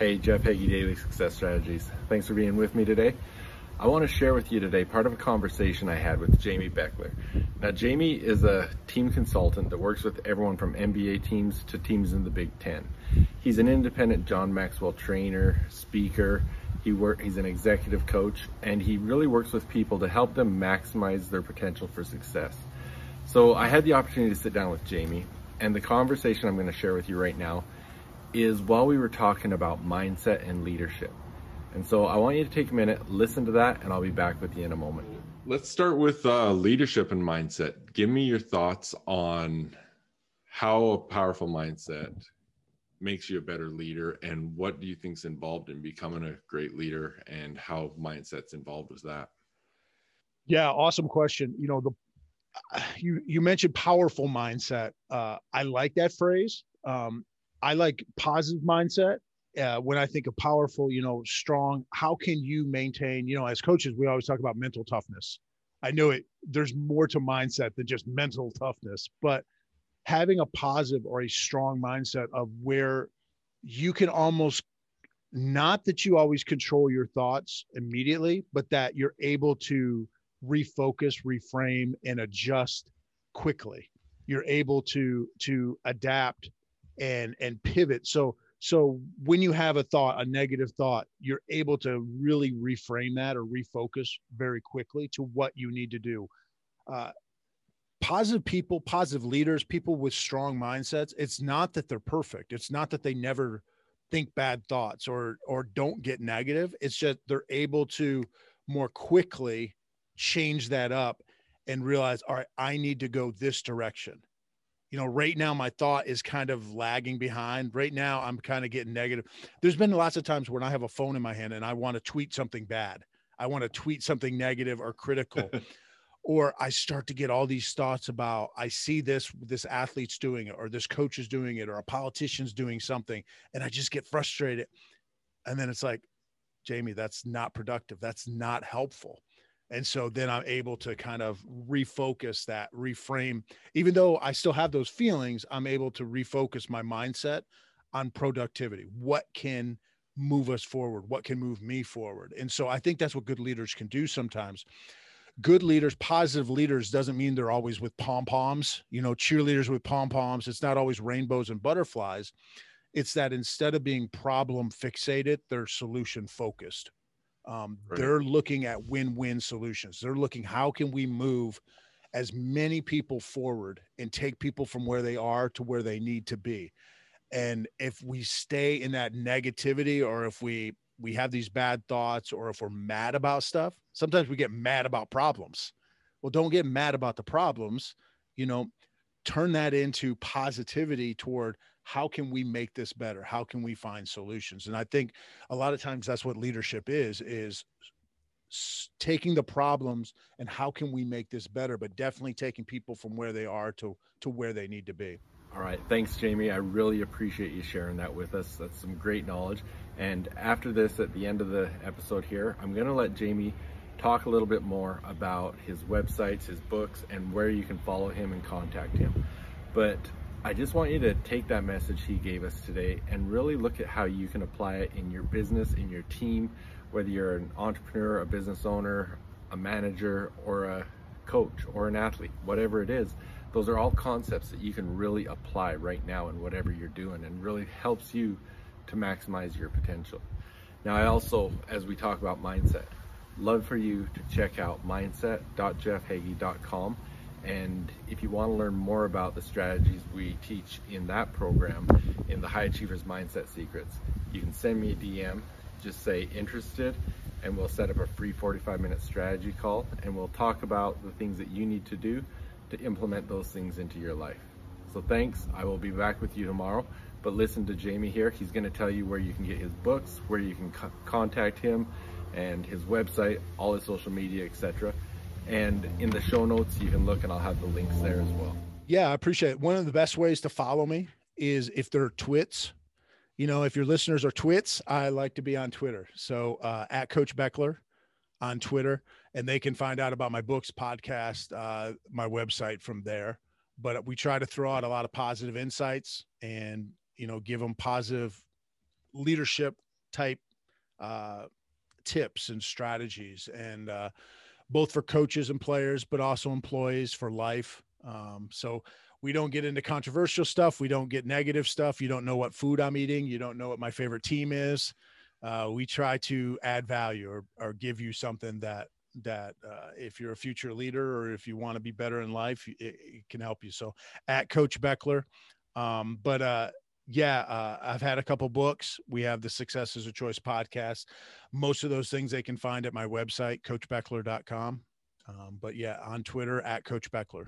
Jeff Hagee Daily Success Strategies. Thanks for being with me today. I want to share with you today part of a conversation I had with Jamie Bechler. Now, Jamie is a team consultant that works with everyone from NBA teams to teams in the Big Ten. He's an independent John Maxwell trainer, speaker. He work, he's an executive coach, and he really works with people to help them maximize their potential for success. So I had the opportunity to sit down with Jamie, and the conversation I'm going to share with you right now is while we were talking about mindset and leadership. And so I want you to take a minute, listen to that, and I'll be back with you in a moment. Let's start with uh, leadership and mindset. Give me your thoughts on how a powerful mindset makes you a better leader and what do you think is involved in becoming a great leader and how mindset's involved with that yeah awesome question you know the you you mentioned powerful mindset uh, i like that phrase um, i like positive mindset uh, when I think of powerful, you know, strong, how can you maintain, you know, as coaches, we always talk about mental toughness. I know it, there's more to mindset than just mental toughness, but having a positive or a strong mindset of where you can almost not that you always control your thoughts immediately, but that you're able to refocus, reframe, and adjust quickly. You're able to to adapt and and pivot. So so when you have a thought, a negative thought, you're able to really reframe that or refocus very quickly to what you need to do. Uh, positive people, positive leaders, people with strong mindsets, it's not that they're perfect. It's not that they never think bad thoughts or or don't get negative. It's just they're able to more quickly change that up and realize, all right, I need to go this direction you know, right now my thought is kind of lagging behind. Right now I'm kind of getting negative. There's been lots of times when I have a phone in my hand and I want to tweet something bad. I want to tweet something negative or critical. or I start to get all these thoughts about I see this this athlete's doing it or this coach is doing it or a politician's doing something and I just get frustrated. And then it's like, Jamie, that's not productive. That's not helpful and so then i'm able to kind of refocus that reframe even though i still have those feelings i'm able to refocus my mindset on productivity. What can move us forward? What can move me forward? And so i think that's what good leaders can do sometimes. Good leaders positive leaders doesn't mean they're always with pom poms you know cheerleaders with pom poms it's not always rainbows and butterflies. It's that instead of being problem fixated they're solution focused um, right. They're looking at win-win solutions. They're looking how can we move as many people forward and take people from where they are to where they need to be. And if we stay in that negativity, or if we we have these bad thoughts, or if we're mad about stuff, sometimes we get mad about problems. Well, don't get mad about the problems. You know, turn that into positivity toward how can we make this better? How can we find solutions? And i think a lot of times that's what leadership is is taking the problems and how can we make this better but definitely taking people from where they are to to where they need to be. All right. Thanks jamie. I really appreciate you sharing that with us. That's some great knowledge. And after this at the end of the episode here i'm going to let jamie talk a little bit more about his websites his books and where you can follow him and contact him. But I just want you to take that message he gave us today and really look at how you can apply it in your business, in your team, whether you're an entrepreneur, a business owner, a manager, or a coach or an athlete, whatever it is. Those are all concepts that you can really apply right now in whatever you're doing and really helps you to maximize your potential. Now, I also, as we talk about mindset, love for you to check out mindset.jeffhagee.com and if you want to learn more about the strategies we teach in that program, in the High Achievers Mindset Secrets, you can send me a DM, just say interested, and we'll set up a free 45 minute strategy call and we'll talk about the things that you need to do to implement those things into your life. So thanks. I will be back with you tomorrow. But listen to Jamie here. He's going to tell you where you can get his books, where you can co contact him, and his website, all his social media, etc. And in the show notes, you can look and I'll have the links there as well. Yeah, I appreciate it. One of the best ways to follow me is if they're twits. You know, if your listeners are twits, I like to be on Twitter. So uh, at Coach Bechler on Twitter, and they can find out about my books, podcast, uh, my website from there. But we try to throw out a lot of positive insights and you know give them positive leadership type uh, tips and strategies, and uh, both for coaches and players, but also employees for life. Um, so we don't get into controversial stuff. We don't get negative stuff. You don't know what food I'm eating. You don't know what my favorite team is. Uh, we try to add value or, or give you something that that uh, if you're a future leader or if you want to be better in life, it, it, can help you. So at Coach Bechler, um, but uh, yeah, uh, I've had a couple books. We have the Success is a Choice podcast. Most of those things they can find at my website, coachbechler.com. Um, but yeah, on Twitter at Coach Bechler.